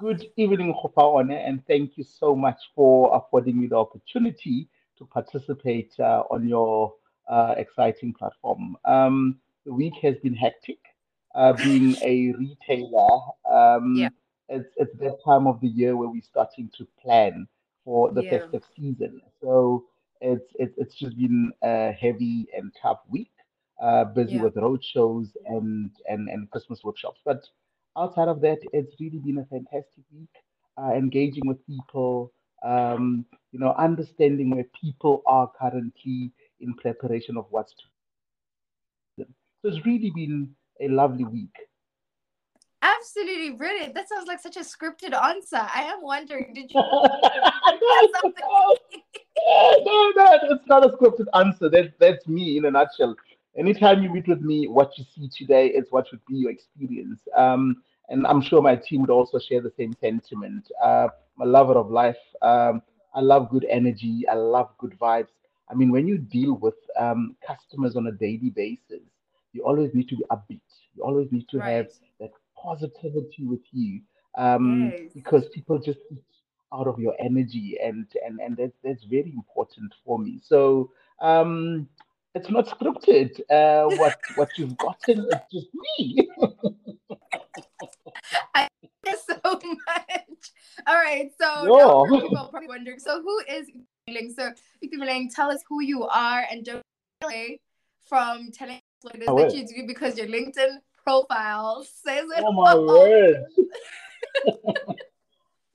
Good evening, Gofaone, and thank you so much for affording me the opportunity to participate uh, on your uh, exciting platform. Um, the week has been hectic. Uh, being a retailer, Yeah. um, it's, it's that time of the year where we're starting to plan for the Yeah. festive season. So it's it's, it's just been a heavy and tough week. Uh, busy Yeah. with road shows and, and and Christmas workshops, but outside of that, it's really been a fantastic week. Uh, engaging with people, um, you know, understanding where people are currently in preparation of what's to them. So it's really been a lovely week. Absolutely brilliant. That sounds like such a scripted answer. I am wondering, did you no, something? no, no, it's not a scripted answer. That, that's me in a nutshell. Anytime you meet with me, what you see today is what would be your experience. Um, and I'm sure my team would also share the same sentiment. Uh, I'm a lover of life. Um, I love good energy. I love good vibes. I mean, when you deal with um, customers on a daily basis, you always need to be upbeat. You always need to have that positivity with you um, Yes. because people just eat out of your energy, and and and that's that's very important for me. So um, it's not scripted. Uh, what what you've gotten, it's just me. I thank you so much. All right. So now people probably wondering, so who is Itumeleng? So Itumeleng, tell us who you are and don't away from telling us what it is My that word. you do because your LinkedIn profile says it Oh my all. word.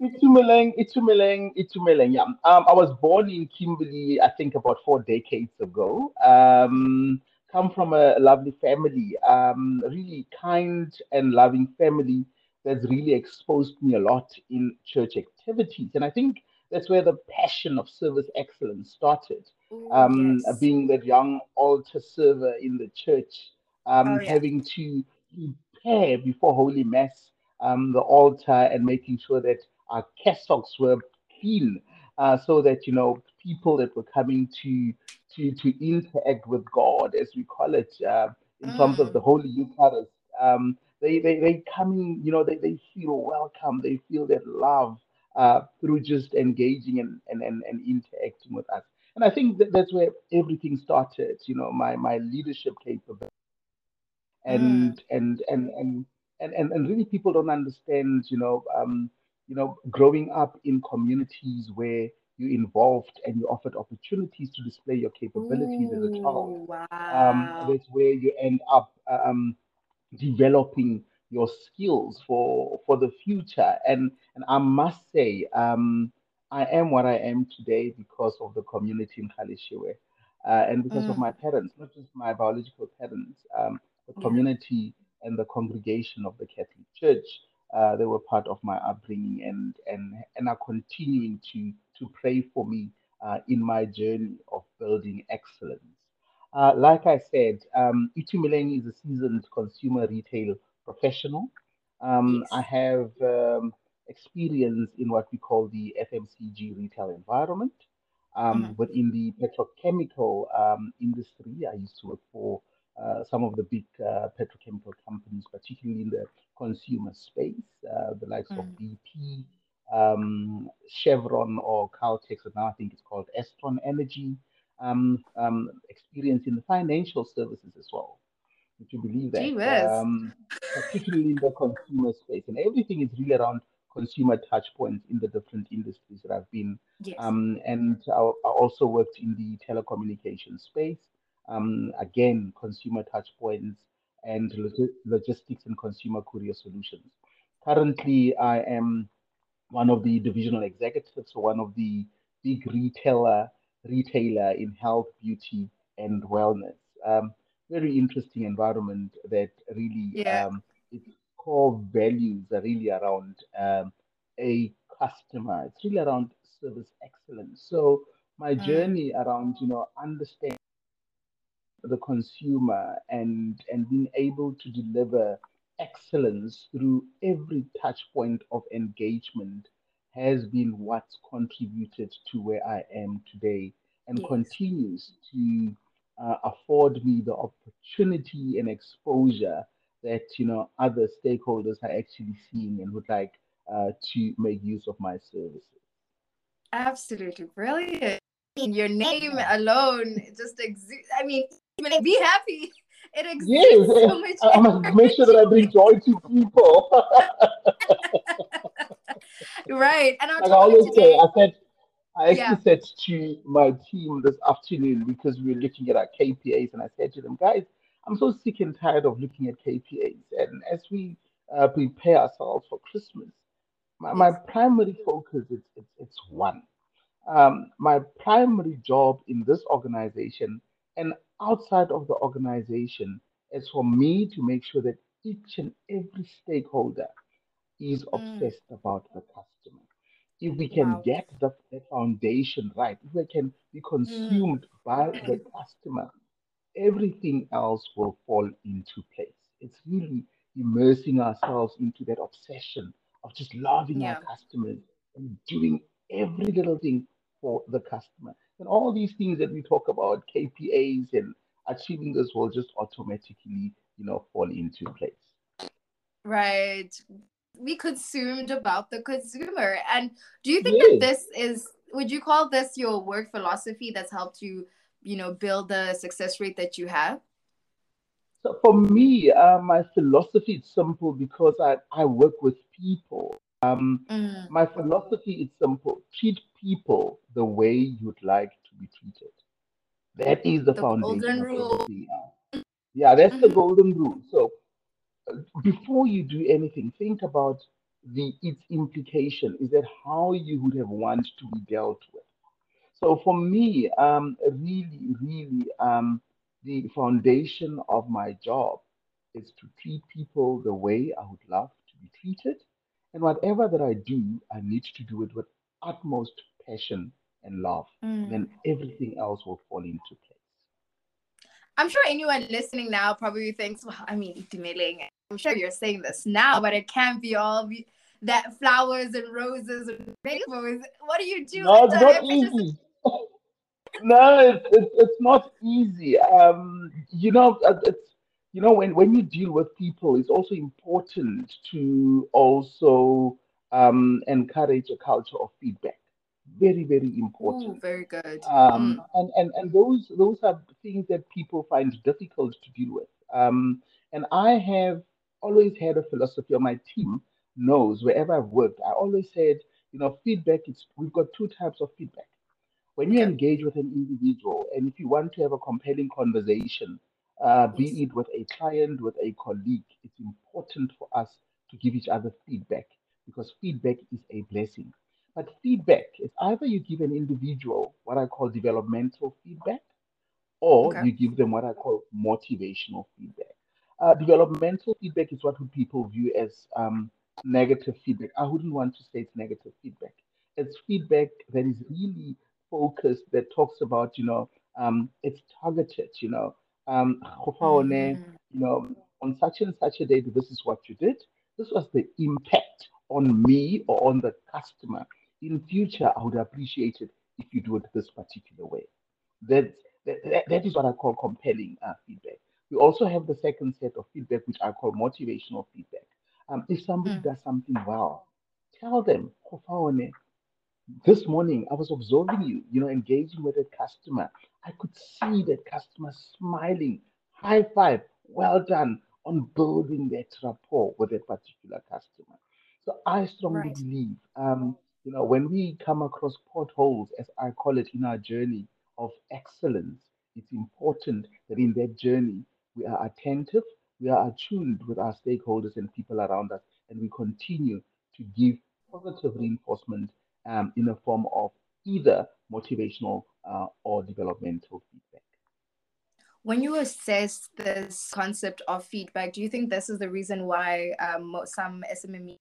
Itumeleng, Itumeleng, Itumeleng. Yeah. Um, I was born in Kimberley, I think about four decades ago. Um, come from a lovely family, um, really kind and loving family that's really exposed me a lot in church activities. And I think that's where the passion of service excellence started. Oh, Um, yes. being that young altar server in the church, Oh, um, yeah. having to prepare before Holy Mass um, the altar and making sure that our cassocks were clean, uh, so that you know people that were coming to to to interact with God, as we call it, uh, in terms of the Mm. Holy Eucharist. Um, they they they coming, you know, they, they feel welcome. They feel that love uh, through just engaging and, and, and, and interacting with us. And I think that that's where everything started. You know, my my leadership capability Mm. and and and and and, and, and really people don't understand you know um, you know growing up in communities where you involved and you offered opportunities to display your capabilities as a child Ooh, um, wow. that's where you end up um, developing your skills for for the future and and i must say um, i am what i am today because of the community in Galeshewe, uh, and because of my Mm. parents not just my biological parents um, the community and the congregation of the catholic church uh, they were part of my upbringing and and and are continuing to to pray for me uh, in my journey of building excellence uh, like I said, um, Itumeleng is a seasoned consumer retail professional. Um, I have um, experience in what we call the FMCG retail environment. Um, Mm. within the petrochemical um, industry, I used to work for some of the big uh, petrochemical companies, particularly in the consumer space, uh, the likes of Mm. BP, um, Chevron, or Caltex, and now I think it's called Astron Energy um, um, experience in the financial services as well. Would you believe that? Um, particularly in the consumer space, and everything is really around consumer touch points in the different industries that I've been. Yes. Um, and I, I also worked in the telecommunications space. Um, again, consumer touch points and logi- logistics and consumer courier solutions. Currently, I am one of the divisional executives for one of the big retailer retailer in health, beauty, and wellness. Um, very interesting environment that really Yeah. um, its core values are really around um, a customer. It's really around service excellence. So my Mm. journey around you know understanding the consumer and and being able to deliver excellence through every touch point of engagement has been what's contributed to where I am today and Yes. continues to uh, afford me the opportunity and exposure that you know other stakeholders are actually seeing and would like uh, to make use of my services. Absolutely brilliant. Your name alone just exudes. I mean, be happy. It exists Yes, so much. I must make sure that I bring joy to people. right. And like I always say. I said, I actually Yeah. said to my team this afternoon because we were looking at our KPAs, and I said to them, guys, I'm so sick and tired of looking at KPAs. And as we uh, prepare ourselves for Christmas, my, my primary focus is it's, it's one. Um, my primary job in this organization and outside of the organization is for me to make sure that each and every stakeholder is Mm, obsessed about the customer. If we can wow. get the, the foundation right, if we can be Mm, consumed by the customer, everything else will fall into place. It's really immersing ourselves into that obsession of just loving our customers and doing every little thing for the customer. And all these things that we talk about, KPAs and achieving this will just automatically, you know, fall into place. Right. We consumed about the consumer. And do you think that this is, would you call this your work philosophy that's helped you, you know, build the success rate that you have? So for me, uh, my philosophy is simple because I, I work with people. Um, Mm, my philosophy is simple. Treat people the way you'd like to be treated. That is the the foundation golden rule. Yeah, that's the hmm golden rule. So before you do anything, think about the its implication. Is that how you would have wanted to be dealt with? So for me, um, really, really, um, the foundation of my job is to treat people the way I would love to be treated. And whatever that I do, I need to do it with utmost passion and love. Mm. Then everything else will fall into place. I'm sure anyone listening now probably thinks, well, I mean, Itumeleng, I'm sure you're saying this now, but it can't be all be- that flowers and roses and rainbows. What do you do No, it's not easy. No, it's, it's, it's not easy. Um, you know, uh, it's you know when when you deal with people, it's also important to also um, encourage a culture of feedback. Very, very Ooh, important. very good. Um, Mm, and, and and those those are things that people find difficult to deal with. Um, and I have always had a philosophy, or my team knows wherever I've worked, I always said, you know, feedback. It's we've got two types of feedback when you engage with an individual and if you want to have a compelling conversation, uh, Yes. be it with a client, with a colleague, it's important for us to give each other feedback because feedback is a blessing. But feedback is either you give an individual what I call developmental feedback, or Okay. you give them what I call motivational feedback. Uh, developmental feedback is what people view as um, negative feedback. I wouldn't want to say it's negative feedback. It's feedback that is really focused, that talks about, you know, um, it's targeted, you know, um, Mm, you know, on such and such a date, this is what you did. This was the impact on me or on the customer. In future, I would appreciate it if you do it this particular way. That, that, that is what I call compelling uh, feedback. We also have the second set of feedback, which I call motivational feedback. Um, if somebody mm, does something well, tell them, "Gofaone, this morning, I was observing you, you know, engaging with a customer. I could see that customer smiling. High five, well done on building that rapport with that particular customer. So I strongly right. believe, um, you know, when we come across potholes, as I call it in our journey of excellence, it's important that in that journey we are attentive, we are attuned with our stakeholders and people around us, and we continue to give positive reinforcement um, in the form of either motivational uh, or developmental feedback. When you assess this concept of feedback, do you think this is the reason why um, some SMME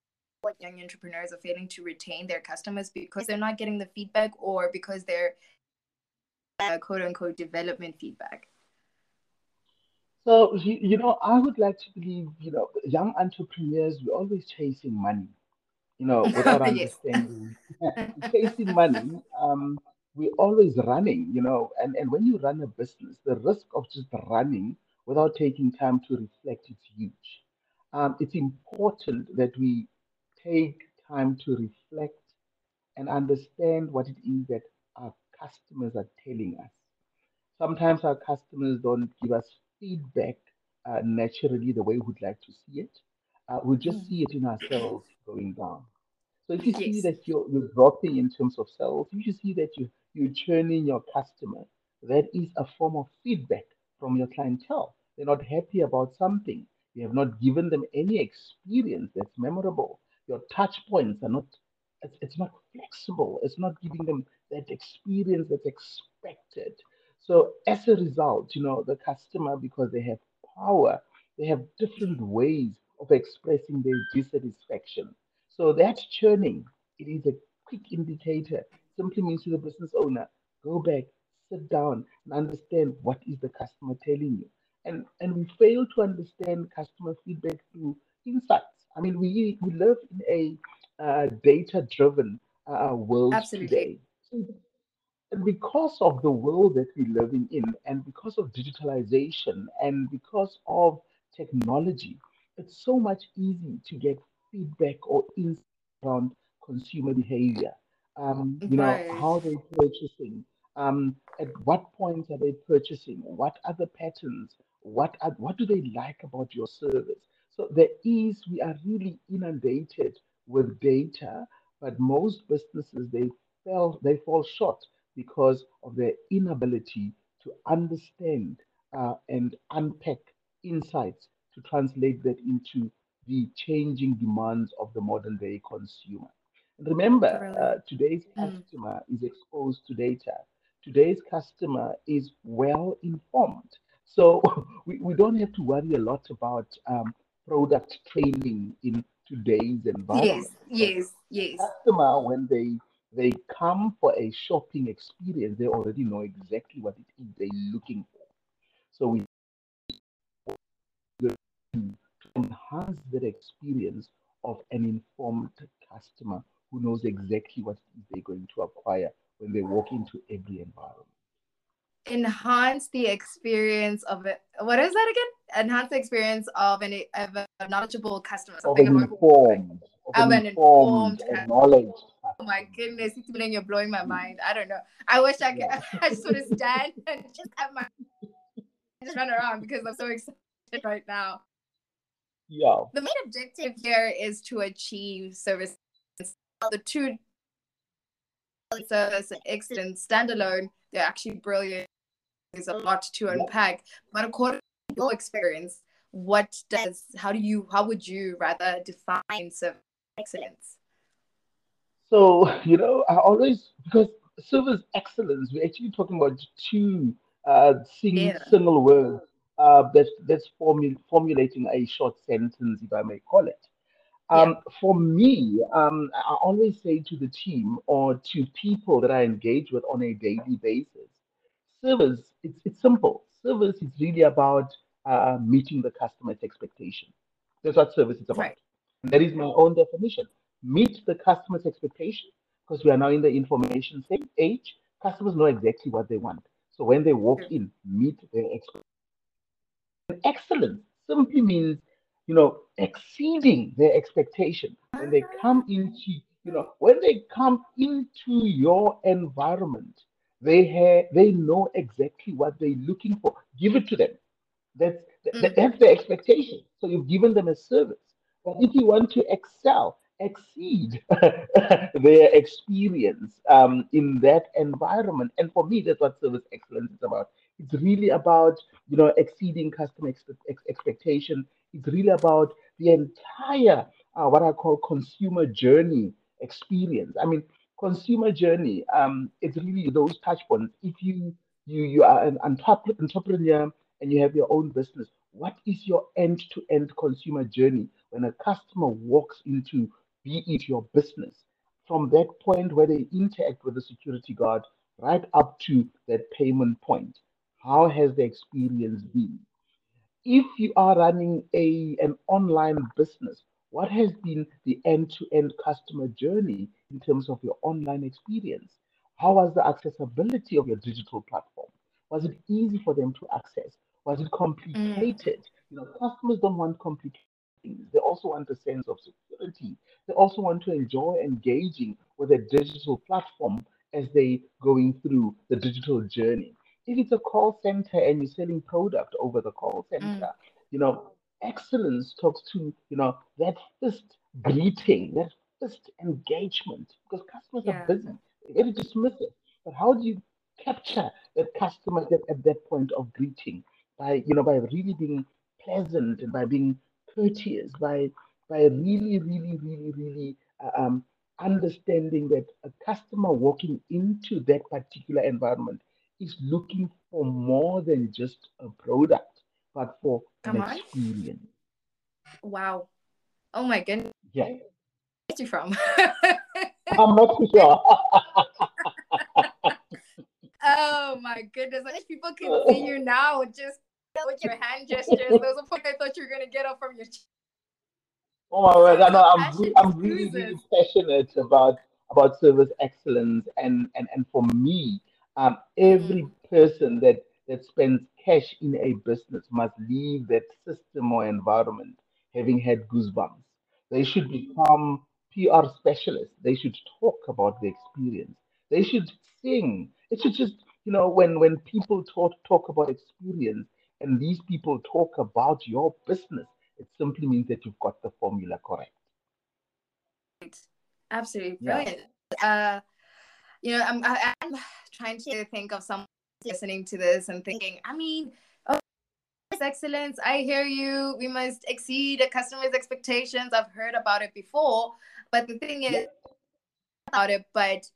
young entrepreneurs are failing to retain their customers because they're not getting the feedback or because they're uh, quote unquote development feedback? So, you, you know, I would like to believe, you know, young entrepreneurs, we're always chasing money, you know, without understanding. chasing money. Um, we're always running, you know, and, and when you run a business, the risk of just running without taking time to reflect is huge. Um, it's important that we take time to reflect and understand what it is that our customers are telling us. Sometimes our customers don't give us feedback uh, naturally the way we'd like to see it. Uh, we just Mm. see it in ourselves going down. So if you see that you're, you're dropping in terms of sales, if you see that you, you're churning your customer, that is a form of feedback from your clientele. They're not happy about something. You have not given them any experience that's memorable. Your touch points are not, it's, it's not flexible. It's not giving them that experience that's expected. So as a result, you know, the customer, because they have power, they have different ways of expressing their dissatisfaction. So that churning, it is a quick indicator. Simply means to the business owner, go back, sit down, and understand what is the customer telling you. And and we fail to understand customer feedback through insights. I mean, we we live in a uh, data-driven uh, world Absolutely. today. And because of the world that we're living in, and because of digitalization, and because of technology, it's so much easy to get feedback or insight around consumer behavior. Um, you know, how they're purchasing, um, at what points are they purchasing, what are the patterns, what are, what do they like about your service? So there is, we are really inundated with data, but most businesses they fell they fall short because of their inability to understand uh, and unpack insights to translate that into the changing demands of the modern day consumer. And remember, uh, Brilliant. today's Mm. customer is exposed to data. Today's customer is well informed. So we, we don't have to worry a lot about um, product training in today's environment Yes, Yes. Yes. customer, when they they come for a shopping experience, they already know exactly what it is they're looking for. So we to enhance that experience of an informed customer who knows exactly what they're going to acquire when they walk into every environment. enhance the experience of it. What is that again? Enhance the experience of an of a knowledgeable customer. Of an informed, of of an informed informed knowledge Oh my goodness, it's you're blowing my mind. I don't know. I wish I could. Yeah, I just want to stand and just have my just run around because I'm so excited right now. Yeah. The main objective here is to achieve service. The two service and excellence standalone, they're actually brilliant. There's a lot to unpack. But according to your experience, what does how do you how would you rather define service excellence? So, you know, I always, because service excellence, we're actually talking about two uh, sing, Yeah. single words uh, that's, that's formu- formulating a short sentence, if I may call it. Yeah. Um, for me, um, I I always say to the team or to people that I engage with on a daily basis, service, it's, it's simple. Service is really about uh, meeting the customer's expectation. That's what service is about. Right. That is my own definition. Meet the customer's expectation because we are now in the information age. Customers know exactly what they want. So when they walk in, meet their expectation. Excellence simply means, you know, exceeding their expectation. When they come into, you know, when they come into your environment, they have, they know exactly what they're looking for. Give it to them. That's that, Mm, that's the expectation. So you've given them a service. But if you want to excel, exceed their experience um, in that environment, and for me, that's what service excellence is about. It's really about you know exceeding customer expe- ex- expectation. It's really about the entire uh, what I call consumer journey experience. I mean, consumer journey. Um, it's really those touch points. If you you you are an entrepreneur and you have your own business, what is your end-to-end consumer journey when a customer walks into, be it your business, from that point where they interact with the security guard right up to that payment point? How has the experience been? if you are running a an online business, what has been the end-to-end customer journey in terms of your online experience? How was the accessibility of your digital platform? Was it easy for them to access? Was it mm, complicated? You know, customers don't want complicated. things. They also want a sense of security. They also want to enjoy engaging with a digital platform as they going through the digital journey. If it's a call center and you're selling product over the call center, Mm. you know, excellence talks to, you know, that first greeting, that first engagement, because customers Yeah. are busy, they're very dismissive. But how do you capture that customer at, at that point of greeting? By, you know, by really being pleasant and by being courteous, by by really, really, really, really uh, um, understanding that a customer walking into that particular environment is looking for more than just a product, but for an on. experience. Wow. Oh my goodness. Yeah, Where's you from? I'm not too sure. oh my goodness. I wish people could see you now just with your hand gestures. There was a point I thought you were gonna get up from your chair. Oh my word! I know I'm re- I'm really really passionate about about service excellence and and and for me, um, every person that that spends cash in a business must leave that system or environment having had goosebumps. They should become PR specialists. They should talk about the experience. They should sing. It should just you know when when people talk talk about experience and these people talk about your business it simply means that you've got the formula correct. Absolutely Yeah. brilliant. Uh, you know, I'm I, I'm trying to think of someone listening to this and thinking. I mean, oh, excellence. I hear you. We must exceed a customer's expectations. I've heard about it before, but the thing is about it. But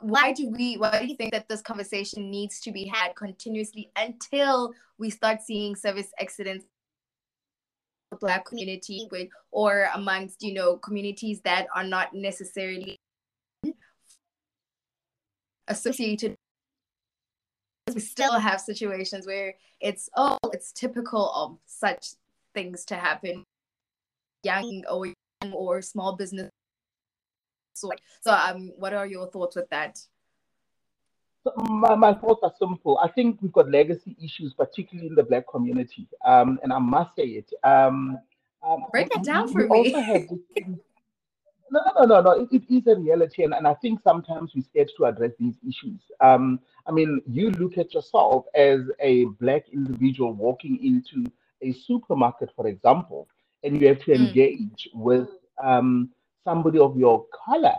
why do we? Why do you think that this conversation needs to be had continuously until we start seeing service excellence? the black community with or amongst you know communities that are not necessarily associated we still have situations where it's oh it's typical of such things to happen young or young or small business so, so um what are your thoughts with that So my, my thoughts are simple. I think we've got legacy issues, particularly in the black community. Um, and I must say it. Um, um, break it down we for also me have this thing- No, no, no, no, no. It, it is a reality, and, and I think sometimes we're scared to address these issues. Um, I mean, you look at yourself as a black individual walking into a supermarket, for example, and you have to Mm. engage with um, somebody of your color.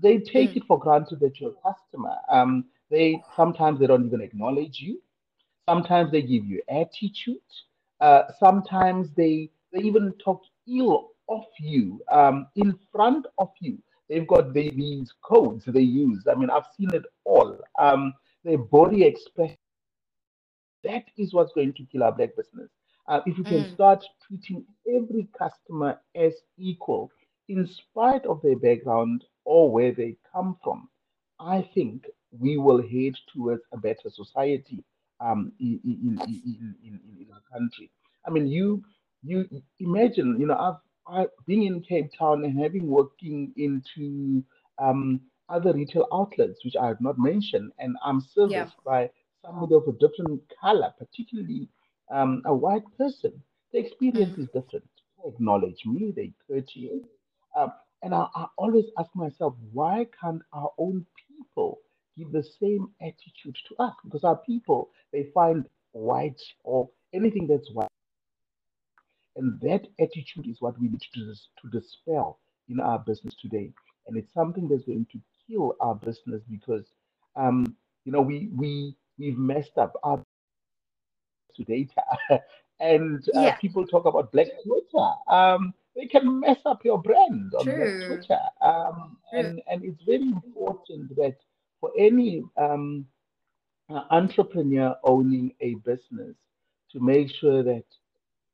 They take Mm. it for granted that you're a customer. Um, they sometimes they don't even acknowledge you. Sometimes they give you attitude. Uh, sometimes they they even talk ill of you um, in front of you. They've got the, these codes they use. I mean, I've seen it all. Um, their body expression. That is what's going to kill our black business. Uh, if you can Mm. start treating every customer as equal, in spite of their background or where they come from, I think we will head towards a better society um, in, in, in, in, in, in in our country. I mean, you you imagine, you know, I've I, being in Cape Town and having working into um, other retail outlets, which I have not mentioned, and I'm serviced by somebody of a different color, particularly um, a white person. The experience Mm. is different. They acknowledge me, they courteous. Um, and I, I always ask myself, why can't our own people give the same attitude to us? Because our people, they find white or anything that's white. And that attitude is what we need to, to dispel in our business today. And it's something that's going to kill our business because, um, you know, we, we, we've messed up our to data. and uh, Yeah. people talk about Black Twitter. Um, they can mess up your brand on Black True. Twitter. Um, and, and it's very important that for any um, uh, entrepreneur owning a business to make sure that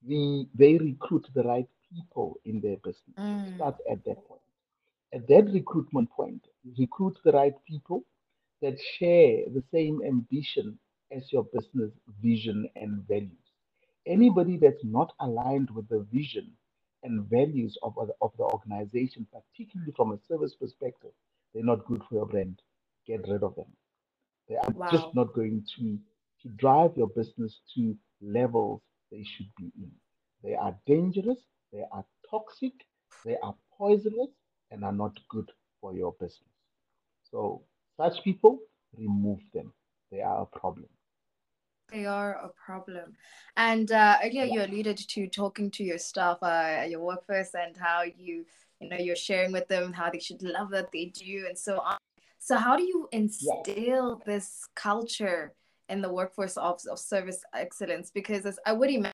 the, they recruit the right people in their business. Mm. Start at that point. At that recruitment point, recruit the right people that share the same ambition as your business vision and values. Anybody that's not aligned with the vision and values of, of the organization, particularly from a service perspective, they're not good for your brand. Get rid of them. They are Wow. just not going to, to drive your business to levels they should be in. They are dangerous, they are toxic, they are poisonous, and are not good for your business. So, such people, remove them. They are a problem. They are a problem. And uh, earlier you alluded to talking to your staff, uh, your workforce, and how you, you know, you're sharing with them how they should love what they do and so on. So how do you instill yeah. this culture in the workforce of, of service excellence? Because as I would imagine,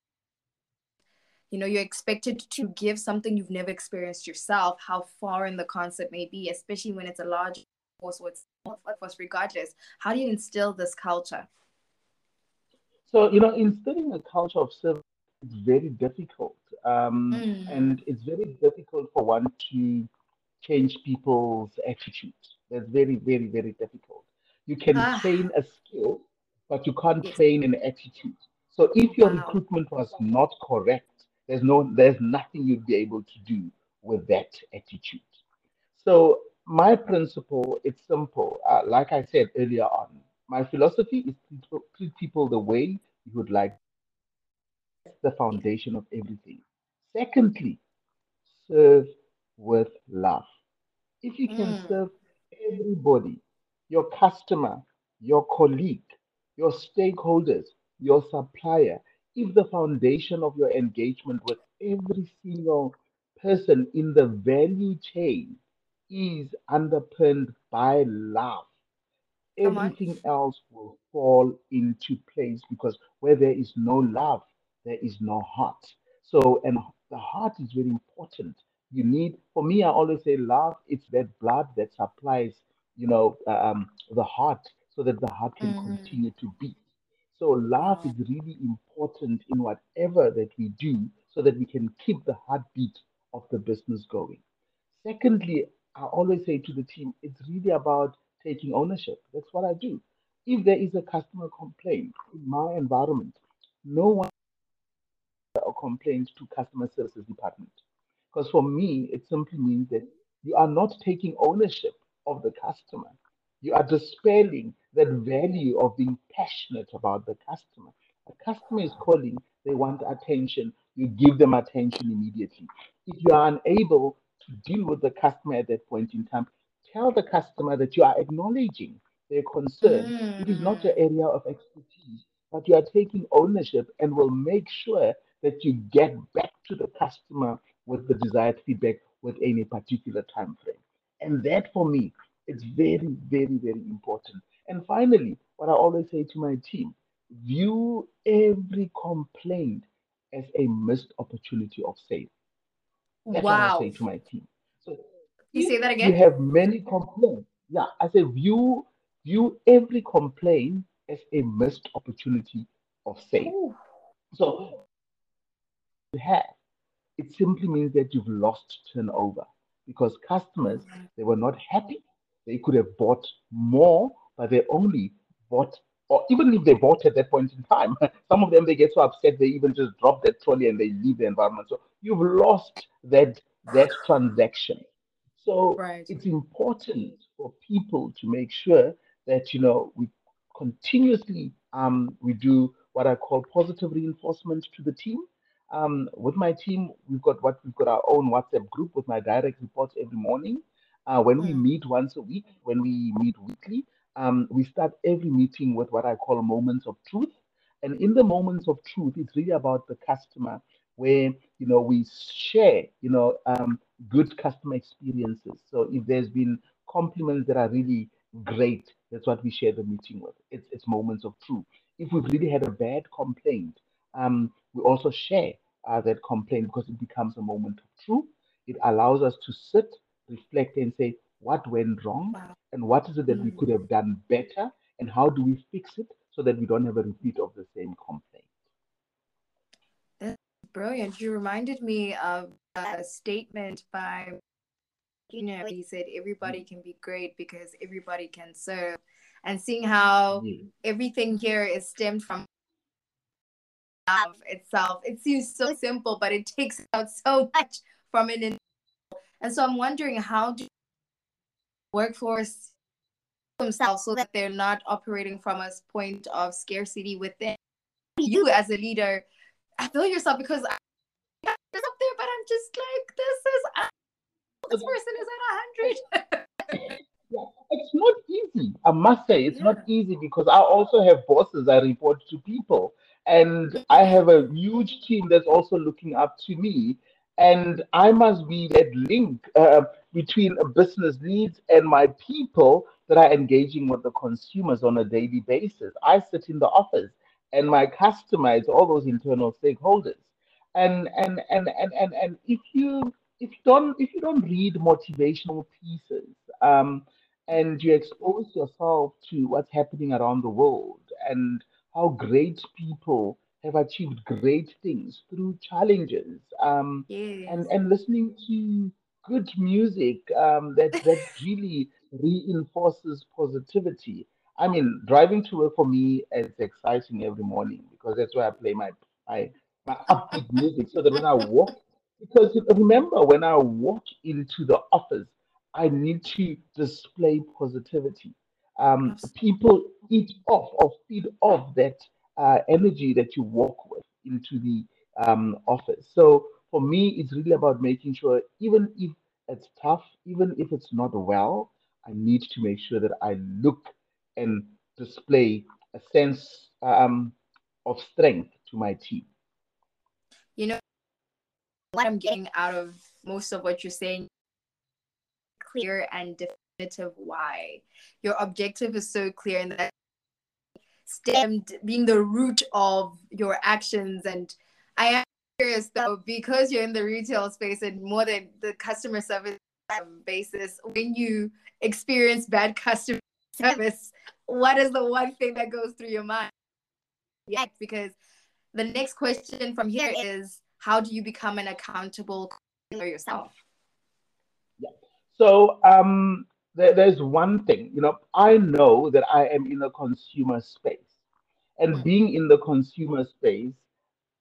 you know, you're expected to give something you've never experienced yourself, how far in the concept may be, especially when it's a large force, what's workforce regardless. How do you instill this culture? So, you know, instilling a culture of service is very difficult. Um, mm. And it's very difficult for one to change people's attitudes. That's very, very, very difficult. You can ah. train a skill, but you can't yes. train an attitude. So if your wow. recruitment was not correct, there's no there's nothing you'd be able to do with that attitude. So my principle, it's simple. Uh, like I said earlier on, my philosophy is to treat people the way you would like. That's the foundation of everything. Secondly, serve with love. If you can mm. serve everybody, your customer, your colleague, your stakeholders, your supplier, if the foundation of your engagement with every single person in the value chain is underpinned by love, everything else will fall into place because where there is no love, there is no heart. So, and the heart is very important. You need, for me, I always say love, it's that blood that supplies, you know, um, the heart so that the heart can mm-hmm. continue to beat. So, love is really important in whatever that we do so that we can keep the heartbeat of the business going. Secondly, I always say to the team, it's really about taking ownership. That's what I do. If there is a customer complaint in my environment, no one or complaint to customer services department. Because for me, it simply means that you are not taking ownership of the customer. You are dispelling that value of being passionate about the customer. A customer is calling, they want attention. You give them attention immediately. If you are unable to deal with the customer at that point in time, tell the customer that you are acknowledging their concern. Mm. It is not your area of expertise, but you are taking ownership and will make sure that you get back to the customer with the desired feedback within a particular time frame. And that for me is very, very, very important. And finally, what I always say to my team view every complaint as a missed opportunity of sale. That's wow. what I say to my team. So you say that again? You have many complaints. Yeah, I say view view every complaint as a missed opportunity of sale. Ooh. So you have it simply means that you've lost turnover because customers they were not happy. They could have bought more, but they only bought or even if they bought at that point in time, some of them they get so upset they even just drop that trolley and they leave the environment. So you've lost that that transaction. So right. it's important for people to make sure that you know we continuously um, we do what I call positive reinforcement to the team. Um, with my team, we've got what we've got our own WhatsApp group with my direct reports every morning. Uh, when we hmm. meet once a week, when we meet weekly, um, we start every meeting with what I call moments of truth. And in the moments of truth, it's really about the customer, where you know we share, you know, um, good customer experiences. So if there's been compliments that are really great, that's what we share the meeting with. It's it's moments of truth. If we've really had a bad complaint, um, we also share uh, that complaint because it becomes a moment of truth. It allows us to sit, reflect, and say, what went wrong wow. and what is it that mm-hmm. we could have done better and how do we fix it so that we don't have a repeat of the same complaint. That's brilliant. You reminded me of a statement by you know he said everybody can be great because everybody can serve and seeing how yeah. everything here is stemmed from love itself it seems so simple but it takes out so much from an individual and so i'm wondering how do workforce themselves so that they're not operating from a point of scarcity within you as a leader I feel yourself because I'm up there but i'm just like this is this person is at a hundred. yeah, it's not easy. I must say, it's yeah. not easy because I also have bosses I report to people, and I have a huge team that's also looking up to me. And I must be that link uh, between a business needs and my people that are engaging with the consumers on a daily basis. I sit in the office and my customers, all those internal stakeholders. And and and and and, and if you if you don't if you don't read motivational pieces um, and you expose yourself to what's happening around the world and how great people have achieved great things through challenges um, yes. and and listening to good music um, that that really reinforces positivity. I mean, driving to work for me is exciting every morning because that's where I play my my, my upbeat music so that when I walk, because remember when I walk into the office, I need to display positivity. Um, people eat off or feed off that uh, energy that you walk with into the um, office. So for me, it's really about making sure, even if it's tough, even if it's not well, I need to make sure that I look and display a sense um, of strength to my team. You know, what I'm getting out of most of what you're saying, clear and definitive why. Your objective is so clear and that stemmed being the root of your actions. And I curious though, because you're in the retail space and more than the customer service basis, when you experience bad customer service, what is the one thing that goes through your mind? Yeah, because the next question from here is how do you become an accountable for yourself? Yeah. So um, there, there's one thing, you know, I know that I am in a consumer space. And mm. being in the consumer space,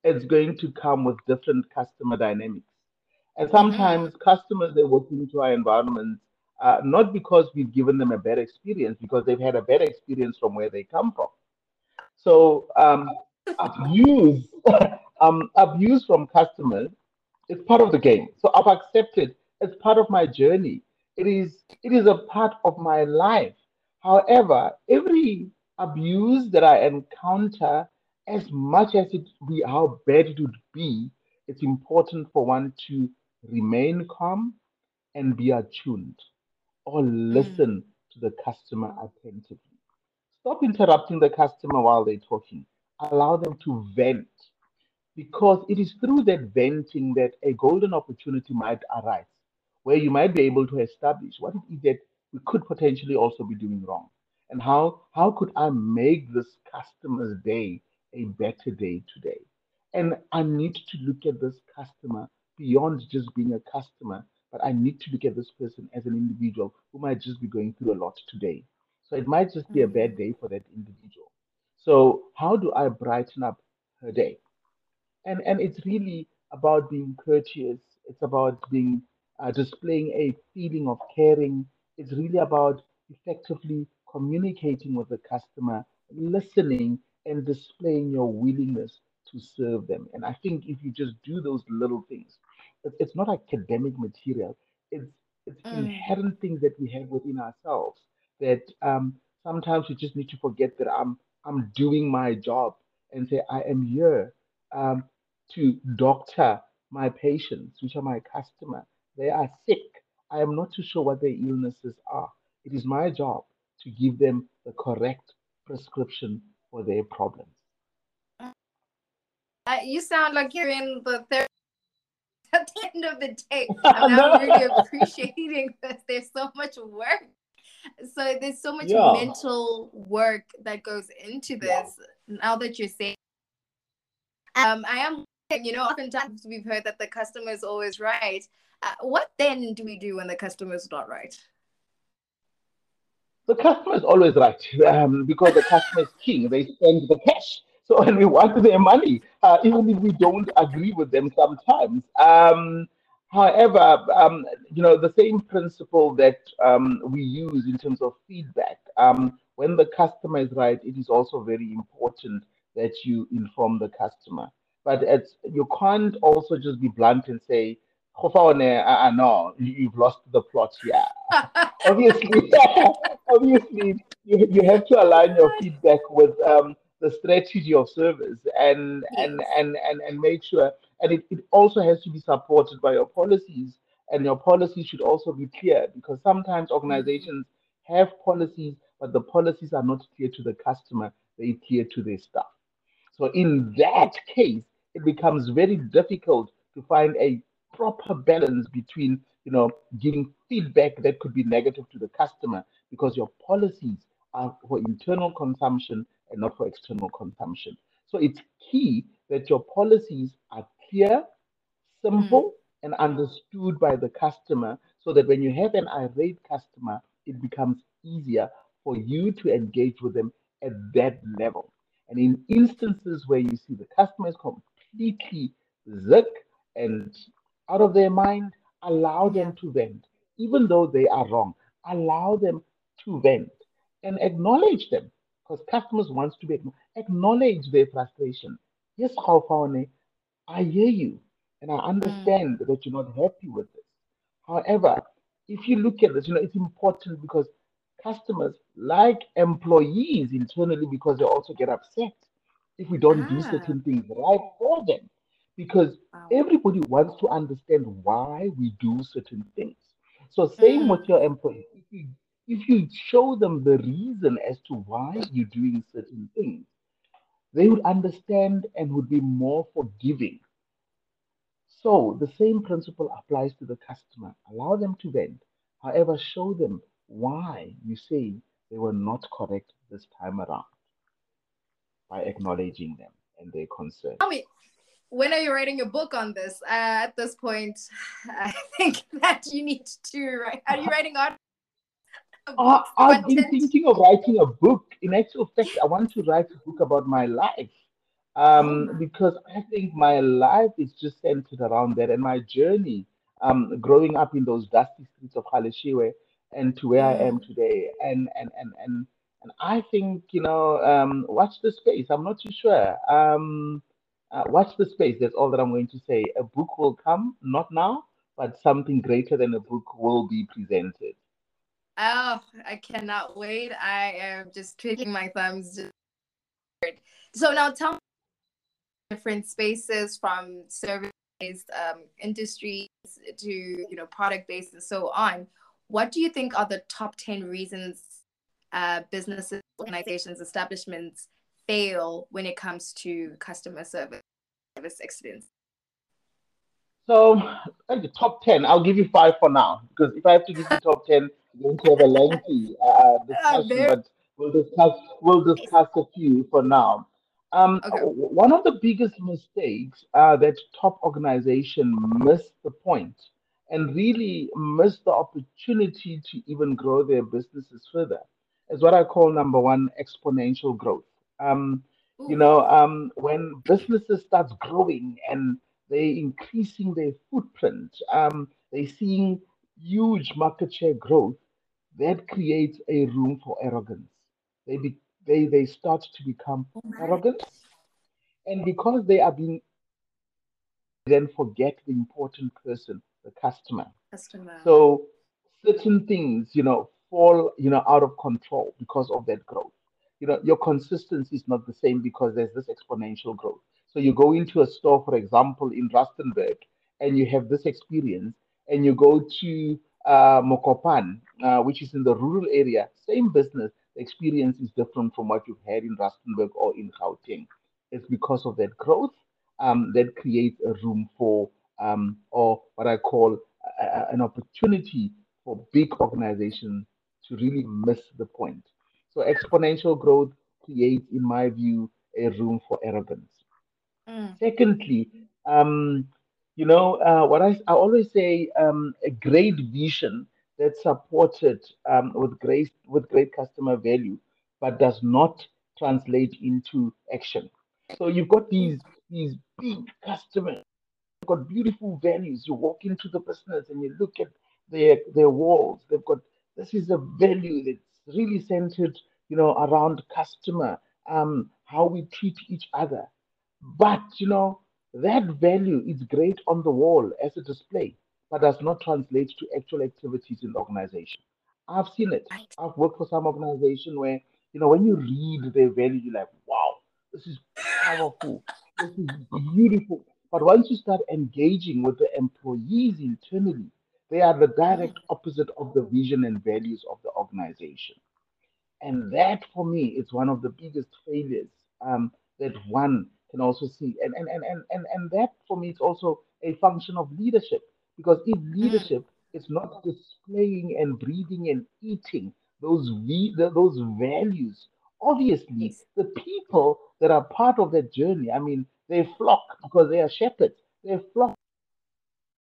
it's going to come with different customer dynamics. And sometimes customers they walk into our environment uh, not because we've given them a better experience, because they've had a better experience from where they come from. So um, abuse, um, abuse from customers is part of the game. So I've accepted it's part of my journey. It is it is a part of my life. However, every abuse that I encounter, as much as it be how bad it would be, it's important for one to remain calm and be attuned or listen mm. to the customer attentively. Stop interrupting the customer while they're talking. Allow them to vent because it is through that venting that a golden opportunity might arise where you might be able to establish what it is that we could potentially also be doing wrong and how how could i make this customer's day a better day today and i need to look at this customer beyond just being a customer but I need to look at this person as an individual who might just be going through a lot today. So it might just be a bad day for that individual. So how do I brighten up her day? And and it's really about being courteous. It's about being uh, displaying a feeling of caring. It's really about effectively communicating with the customer, listening, and displaying your willingness to serve them. And I think if you just do those little things, it's not academic material. It's it's mm. inherent things that we have within ourselves that um, sometimes we just need to forget that I'm I'm doing my job and say I am here um, to doctor my patients, which are my customer. They are sick. I am not too sure what their illnesses are. It is my job to give them the correct prescription for their problems. Uh, you sound like you're in the third at the end of the day. I'm not really appreciating that There's so much work. So there's so much yeah. mental work that goes into this. Yeah. Now that you're saying, um, I am, you know, oftentimes we've heard that the customer is always right. Uh, what then do we do when the customer is not right? The customer is always right um, because the customer is king. They spend the cash. So and we want their money, uh, even if we don't agree with them sometimes. Um, however, um, you know, the same principle that um, we use in terms of feedback, um, when the customer is right, it is also very important that you inform the customer. But you can't also just be blunt and say, uh, no, you've lost the plot here. obviously, obviously, you, you have to align your feedback with um, the strategy of service and yes. and, and and and make sure. And it, it also has to be supported by your policies, and your policies should also be clear because sometimes organizations have policies, but the policies are not clear to the customer; they clear to their staff. So in that case, it becomes very difficult to find a proper balance between you know giving feedback that could be negative to the customer because your policies are for internal consumption and not for external consumption. So it's key that your policies are clear, simple, mm. and understood by the customer so that when you have an irate customer, it becomes easier for you to engage with them at that level. And in instances where you see the customer is completely sick and out of their mind, allow them to vent, even though they are wrong. Allow them to vent and acknowledge them because customers want to be acknowledge their frustration. Yes, Gofaone, I hear you and I understand mm. that you're not happy with this. However, if you look at this, you know, it's important because customers like employees internally because they also get upset if we don't ah. do certain things right for them because wow. everybody wants to understand why we do certain things so same mm. with your employees if you, if you show them the reason as to why you're doing certain things they would understand and would be more forgiving so the same principle applies to the customer allow them to vent however show them why you say they were not correct this time around by acknowledging them and their concern. When are you writing a book on this? Uh, at this point, I think that you need to write. Are you writing on? Uh, I've been thinking of writing a book. In actual fact, I want to write a book about my life um, oh. because I think my life is just centered around that and my journey um, growing up in those dusty streets of Galeshewe and to where I am today. And and and and and I think you know, um, watch the space. I'm not too sure. Um, uh, watch the space. That's all that I'm going to say. A book will come, not now, but something greater than a book will be presented. Oh, I cannot wait. I am just twiddling my thumbs. So now tell me different spaces from service um, industries to you know product based and so on what do you think are the top 10 reasons uh, businesses, organizations, establishments fail when it comes to customer service, service excellence? So, like the top 10, I'll give you five for now because if I have to give you top 10, we're going to have a lengthy uh, uh discussion, but we'll discuss, we'll discuss a few for now. Um, okay. One of the biggest mistakes uh, that top organization miss the point and really miss the opportunity to even grow their businesses further is what I call number one exponential growth. Um, you know, um, when businesses start growing and they're increasing their footprint, um, they seeing huge market share growth, that creates a room for arrogance. They be, they they start to become oh arrogant, and because they are being, then forget the important person the customer. Customer. So certain things, you know, fall, you know, out of control because of that growth. You know, your consistency is not the same because there's this exponential growth. So you go into a store, for example, in Rustenburg, and you have this experience, and you go to uh, Mokopane, uh, which is in the rural area, same business, the experience is different from what you've had in Rustenburg or in Gauteng. It's because of that growth um, that creates a room for um, or what I call a, an opportunity for big organizations to really miss the point. So exponential growth creates, in my view, a room for arrogance. Mm. Secondly, um, you know, uh, what I, I always say, um, a great vision that's supported um, with great with great customer value, but does not translate into action. So you've got these these big customers you've got beautiful values. You walk into the business and you look at their their walls. They've got this is a value that's really centered, you know, around customer, um, how we treat each other. But you know, that value is great on the wall as a display. but does not translate to actual activities in the organization. I've seen it. Right. I've worked for some organization where, you know, when you read their value, you're like, wow, this is powerful. This is beautiful. But once you start engaging with the employees internally, they are the direct opposite of the vision and values of the organization. And that for me is one of the biggest failures um, that one can also see. And, and, and, and, and, and that for me is also a function of leadership. Because if Mm. leadership is not displaying and breathing and eating those, v- the- those values, obviously the people that are part of that journey, I mean, they flock because they are shepherds. They flock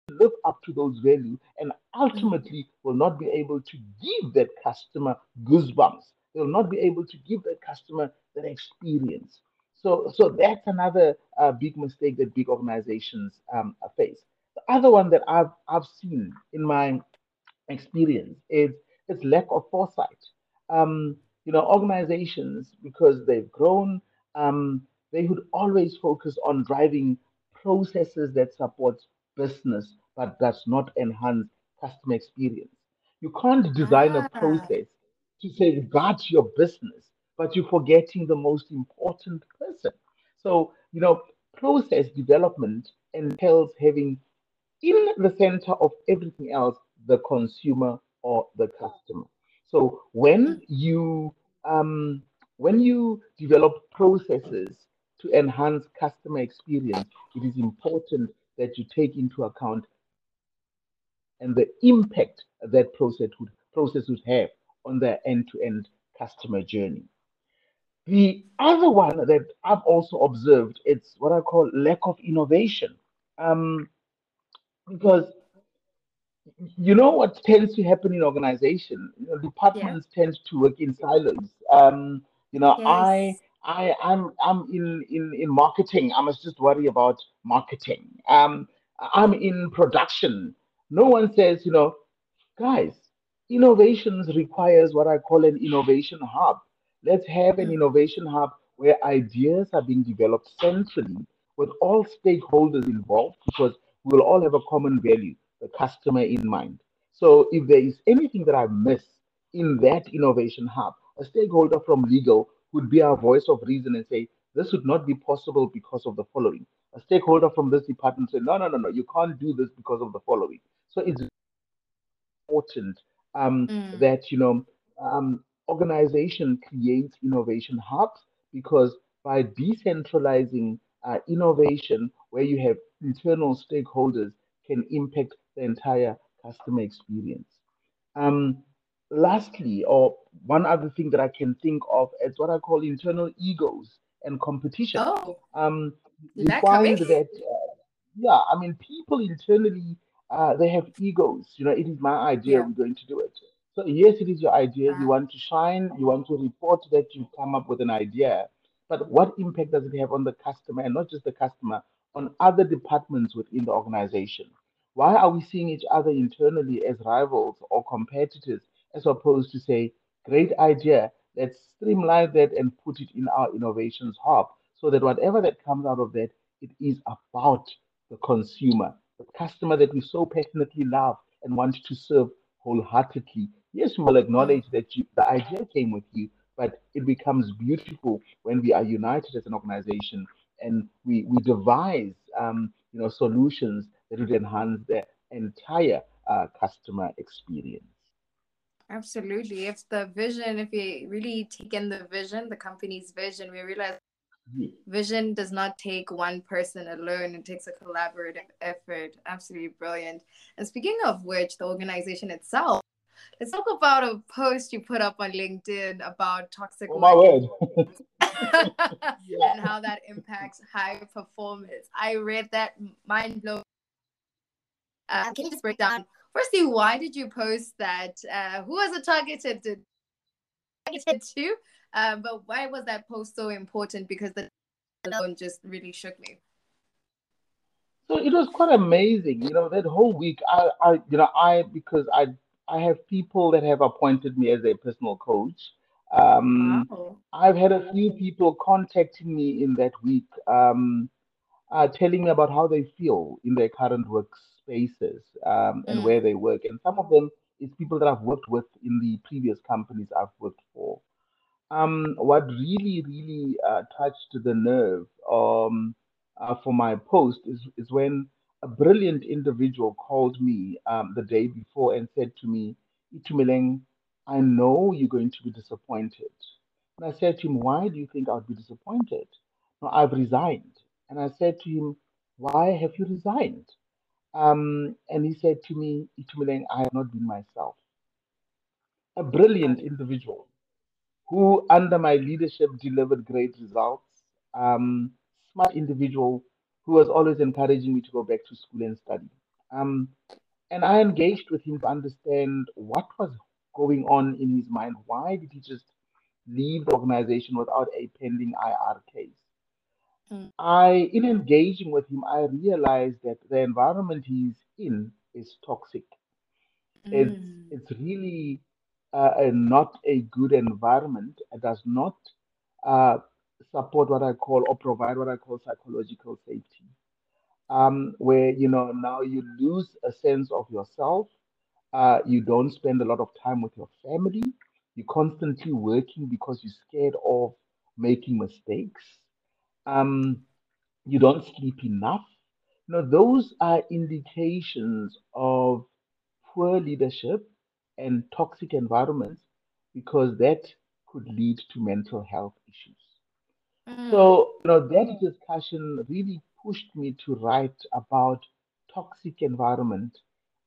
live up to those values and ultimately will not be able to give that customer goosebumps. They will not be able to give that customer that experience. So, so that's another uh, big mistake that big organizations um, face. The other one that I've I've seen in my experience is is lack of foresight. Um, you know, organizations because they've grown, um, they would always focus on driving processes that support business but does not enhance customer experience. You can't design a Ah, process to safeguard your business, but you're forgetting the most important person. So, you know, process development entails having in the center of everything else the consumer or the customer so when you um, when you develop processes to enhance customer experience it is important that you take into account and the impact that process would process would have on the end-to-end customer journey the other one that i've also observed it's what i call lack of innovation um, because you know what tends to happen in organization you know, yeah. departments tend to work in silos um you know Yes. i i'm i'm in in in marketing i must just worry about marketing um i'm in production no one says you know Guys, innovations requires what I call an innovation hub. Let's have an Mm, innovation hub where ideas are being developed centrally with all stakeholders involved because we will all have a common value, the customer in mind. So if there is anything that I miss in that innovation hub, a stakeholder from legal would be our voice of reason and say, this would not be possible because of the following. A stakeholder from this department say, no, no, no, no, you can't do this because of the following. So it's important um, mm. that you know um, organization creates innovation hubs because by decentralizing uh, innovation where you have internal stakeholders can impact the entire customer experience um, lastly or one other thing that i can think of is what i call internal egos and competition Oh, um, is we that coming? find that yeah, I mean, people internally, uh, they have egos. You know, it is my idea, Yeah. we're going to do it. So, yes, it is your idea. You Uh, want to shine, you want to report that you've come up with an idea. But what impact does it have on the customer, and not just the customer, on other departments within the organization? Why are we seeing each other internally as rivals or competitors, as opposed to say, great idea, let's streamline that and put it in our innovations hub so that whatever that comes out of that, it is about the consumer, the customer that we so passionately love and want to serve wholeheartedly. Yes, we will acknowledge that you, the idea came with you, but it becomes beautiful when we are united as an organization and we, we devise um, you know, solutions that would enhance the entire uh, customer experience. Absolutely. If the vision, if you really take in the vision, the company's vision, we realize vision does not take one person alone. It takes a collaborative effort. Absolutely brilliant. And speaking of which, the organization itself, let's talk about a post you put up on LinkedIn about toxic Oh, my word. and how that impacts high performance. I read that mind blowing Uh, can you just break down? Firstly, why did you post that? Uh, who was it targeted to? Targeted to? Uh, but why was that post so important? Because the alone just really shook me. So it was quite amazing, you know, that whole week. I, I, you know, I because I, I have people that have appointed me as a personal coach. Um, Wow. I've had a few people contacting me in that week, um, uh, telling me about how they feel in their current workspace. Spaces um, and mm. where they work. And some of them is people that I've worked with in the previous companies I've worked for. Um, what really, really uh, touched the nerve um, uh, for my post is, is when a brilliant individual called me um, the day before and said to me, Itumeleng, I know you're going to be disappointed. And I said to him, Why do you think I would be disappointed? No, I've resigned. And I said to him, Why have you resigned? Um, and he said to me, Itumeleng, I have not been myself. A brilliant individual who, under my leadership, delivered great results. Um, smart individual who was always encouraging me to go back to school and study. Um, and I engaged with him to understand what was going on in his mind. Why did he just leave the organization without a pending IR case? Mm. I, in engaging with him, I realized that the environment he's in is toxic. Mm. It's it's really uh, a, not a good environment. It does not uh, support what I call or provide what I call psychological safety. Um, where you know now you lose a sense of yourself. Uh, you don't spend a lot of time with your family. You're constantly working because you're scared of making mistakes. Um, you don't sleep enough. You know, those are indications of poor leadership and toxic environments because that could lead to mental health issues. Mm. So, you know, that discussion really pushed me to write about toxic environment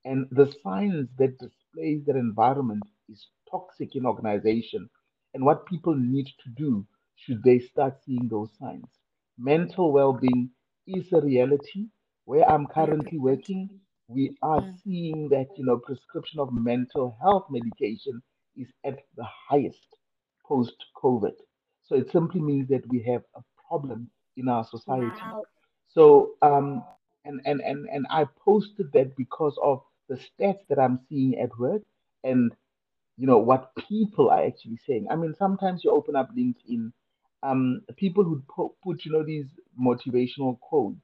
and the signs that displays that environment is toxic in organization and what people need to do should they start seeing those signs. Mental well-being is a reality. Where I'm currently working, we are mm. seeing that you know prescription of mental health medication is at the highest post COVID. So it simply means that we have a problem in our society. Wow. So um, and, and and and I posted that because of the stats that I'm seeing at work and you know what people are actually saying. I mean, sometimes you open up LinkedIn, um, people who put, put you know these motivational quotes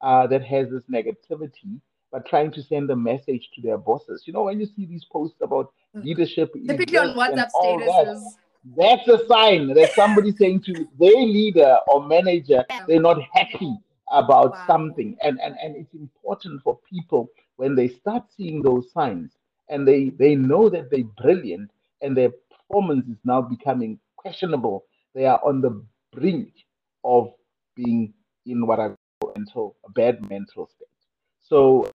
uh, that has this negativity, but trying to send a message to their bosses. You know, when you see these posts about mm. leadership, typically on WhatsApp statuses. That, that's a sign that somebody saying to their leader or manager they're not happy about wow. something. And, and and it's important for people when they start seeing those signs and they, they know that they're brilliant and their performance is now becoming questionable. They are on the brink of being in what I call mental, a bad mental state. So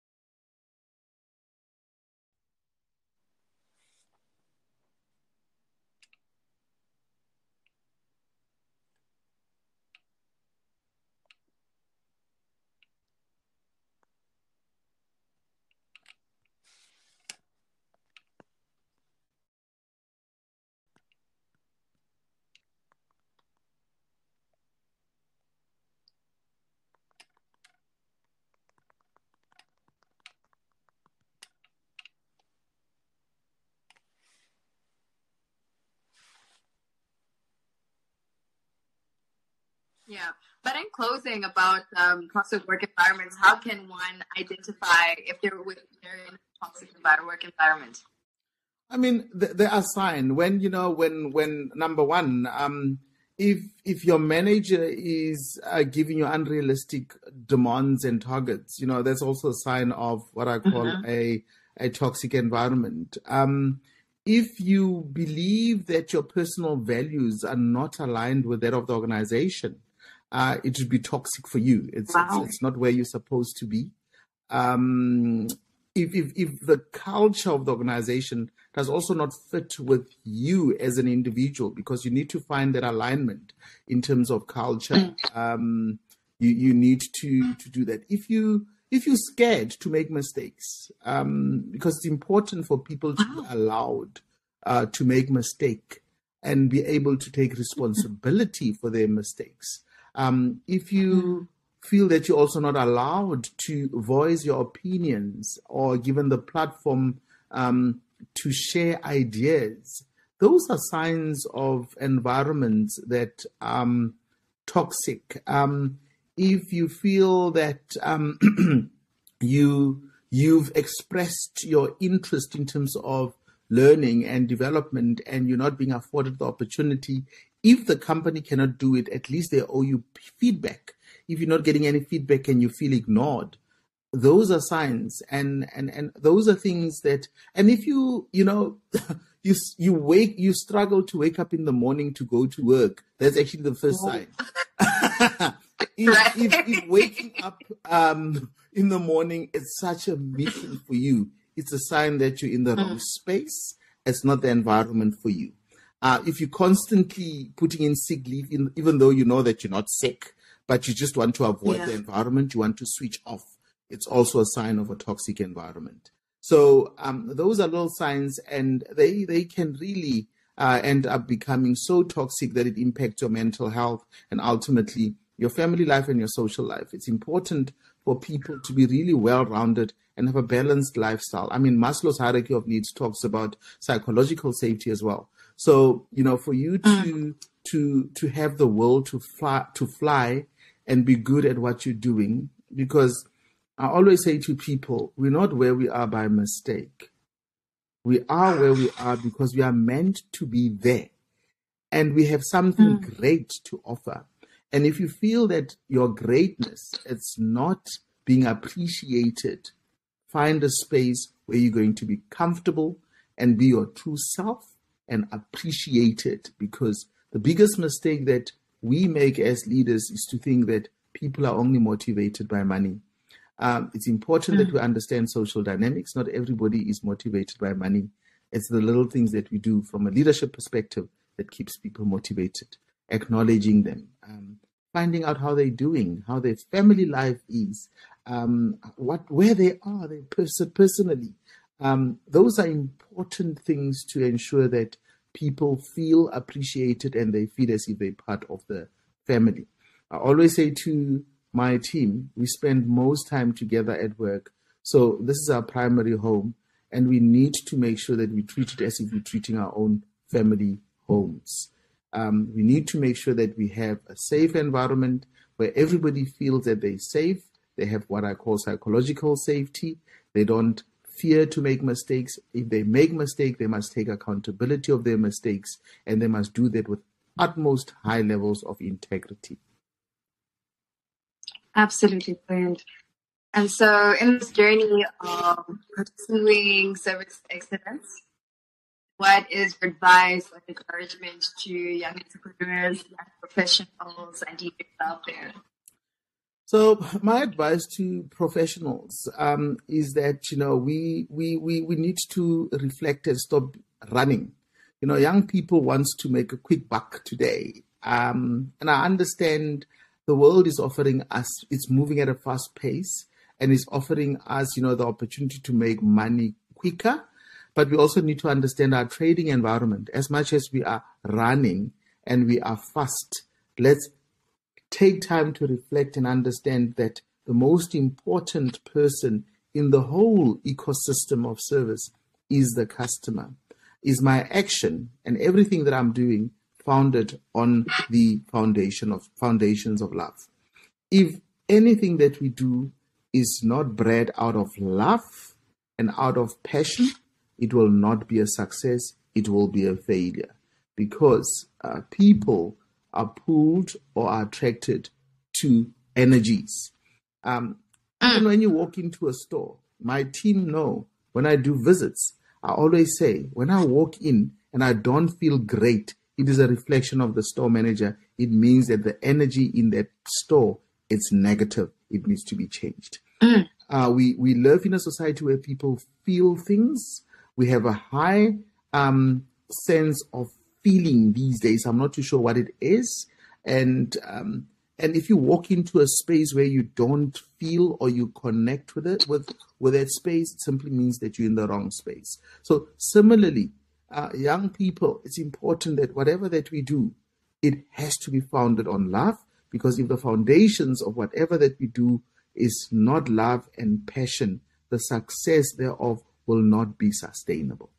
Yeah. But in closing about um, toxic work environments, how can one identify if they're, with, they're in a toxic work environment? I mean, th- there are signs when you know when when number one, um, if if your manager is uh, giving you unrealistic demands and targets, you know that's also a sign of what I call mm-hmm. a a toxic environment. Um, if you believe that your personal values are not aligned with that of the organization, uh, it would be toxic for you. It's, wow. it's, it's not where you're supposed to be. Um, if, if if the culture of the organization does also not fit with you as an individual, because you need to find that alignment in terms of culture. Mm. Um, you you need to to do that. If you if you're scared to make mistakes, um, because it's important for people to be allowed uh, to make mistake and be able to take responsibility for their mistakes. Um, if you mm-hmm. feel that you're also not allowed to voice your opinions or given the platform um, to share ideas, those are signs of environments that um toxic. Um, if you feel that um, you you've expressed your interest in terms of learning and development and you're not being afforded the opportunity if the company cannot do it at least they owe you feedback. If you're not getting any feedback and you feel ignored those are signs. And and and those are things that and if you you know you you wake you struggle to wake up in the morning to go to work that's actually the first sign. If, if, if, waking up um, in the morning is such a mission for you it's a sign that you're in the wrong mm. space. It's not the environment for you uh, if you're constantly putting in sick leave in, even though you know that you're not sick but you just want to avoid yeah. the environment you want to switch off it's also a sign of a toxic environment. So um, those are little signs, and they they can really uh, end up becoming so toxic that it impacts your mental health and ultimately your family life and your social life. It's important for people to be really well rounded and have a balanced lifestyle. I mean, Maslow's hierarchy of needs talks about psychological safety as well. So you know, for you to mm. to to have the will to fly to fly and be good at what you're doing, because I always say to people, we're not where we are by mistake. We are where we are because we are meant to be there. And we have something mm. great to offer. And if you feel that your greatness is not being appreciated, find a space where you're going to be comfortable and be your true self and appreciate it. Because the biggest mistake that we make as leaders is to think that people are only motivated by money. Um, it's important mm. that we understand social dynamics. Not everybody is motivated by money. It's the little things that we do from a leadership perspective that keeps people motivated. Acknowledging them, um, finding out how they're doing, how their family life is, um, what where they are, they pers- personally. Um, those are important things to ensure that people feel appreciated and they feel as if they're part of the family. I always say to my team, we spend most time together at work. So this is our primary home, and we need to make sure that we treat it as if we're treating our own family homes. Um, we need to make sure that we have a safe environment where everybody feels that they're safe. They have what I call psychological safety. They don't fear to make mistakes. If they make mistake, they must take accountability of their mistakes, and they must do that with utmost high levels of integrity. Absolutely brilliant. And so, in this journey of pursuing service excellence, what is your advice or encouragement to young entrepreneurs, young professionals, and leaders out there? So my advice to professionals um, is that you know we, we we we need to reflect and stop running. You know, young people wants to make a quick buck today, um, and I understand the world is offering us, it's moving at a fast pace and is offering us, you know, the opportunity to make money quicker. But we also need to understand our trading environment. As much as we are running and we are fast, let's take time to reflect and understand that the most important person in the whole ecosystem of service is the customer. Is my action and everything that I'm doing founded on the foundation of foundations of love. If anything that we do is not bred out of love and out of passion, it will not be a success, it will be a failure because uh, people are pulled or are attracted to energies. Um, mm. when you walk into a store, my team know when I do visits, I always say, when I walk in and I don't feel great, it is a reflection of the store manager. It means that the energy in that store is negative. It needs to be changed. Mm. Uh, we we live in a society where people feel things. We have a high um, sense of feeling these days. I'm not too sure what it is, and um, and if you walk into a space where you don't feel or you connect with it with with that space, it simply means that you're in the wrong space. So similarly, uh, young people, it's important that whatever that we do, it has to be founded on love. Because if the foundations of whatever that we do is not love and passion, the success thereof will not be sustainable.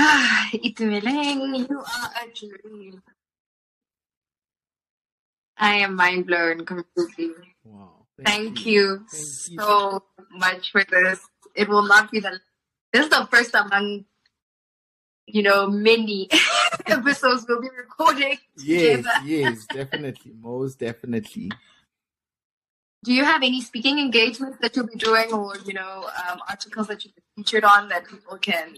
Ah, Itumeleng, you are a dream. I am mind blown completely. Wow. Thank, you, Thank so you. much for this. It will not be the. This is the first among, you know, many episodes we'll be recording. Yes, yes, definitely, most definitely. Do you have any speaking engagements that you'll be doing, or you know, um, articles that you've featured on that people can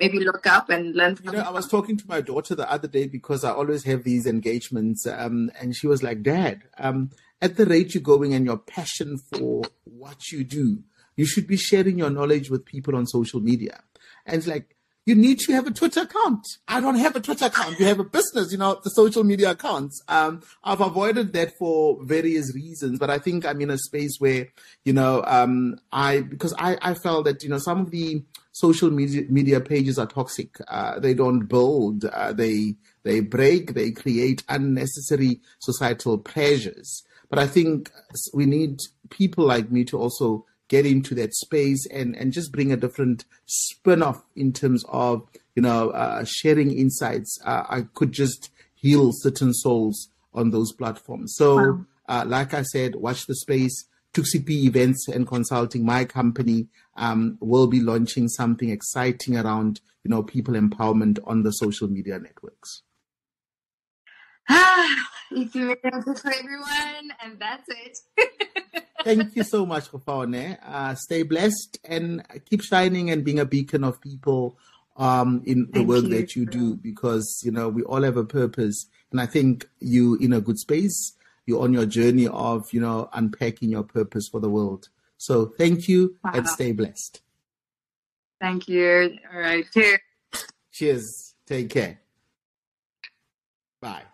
maybe look up and learn from? You know, I was talking to my daughter the other day because I always have these engagements, um, and she was like, "Dad, um, at the rate you're going and your passion for what you do, you should be sharing your knowledge with people on social media. And it's like, you need to have a Twitter account. I don't have a Twitter account. You have a business, you know, the social media accounts. Um, I've avoided that for various reasons, but I think I'm in a space where, you know, um, I, because I, I felt that, you know, some of the social media, media pages are toxic. Uh, they don't build, uh, they, they break, they create unnecessary societal pressures. But I think we need people like me to also get into that space and, and just bring a different spin off in terms of, you know, uh, sharing insights. Uh, I could just heal certain souls on those platforms. So, wow. uh, like I said, watch the space. Tuxi Events and Consulting, my company, um, will be launching something exciting around, you know, people empowerment on the social media networks. Ah, if you for everyone, and that's it. Thank you so much, Gofaone. Uh, stay blessed and keep shining and being a beacon of people um, in the Thank work you. that you do because, you know, we all have a purpose. And I think you in a good space. You're on your journey of, you know, unpacking your purpose for the world. So thank you wow. and stay blessed. Thank you. All right. Cheers. Cheers. Take care. Bye.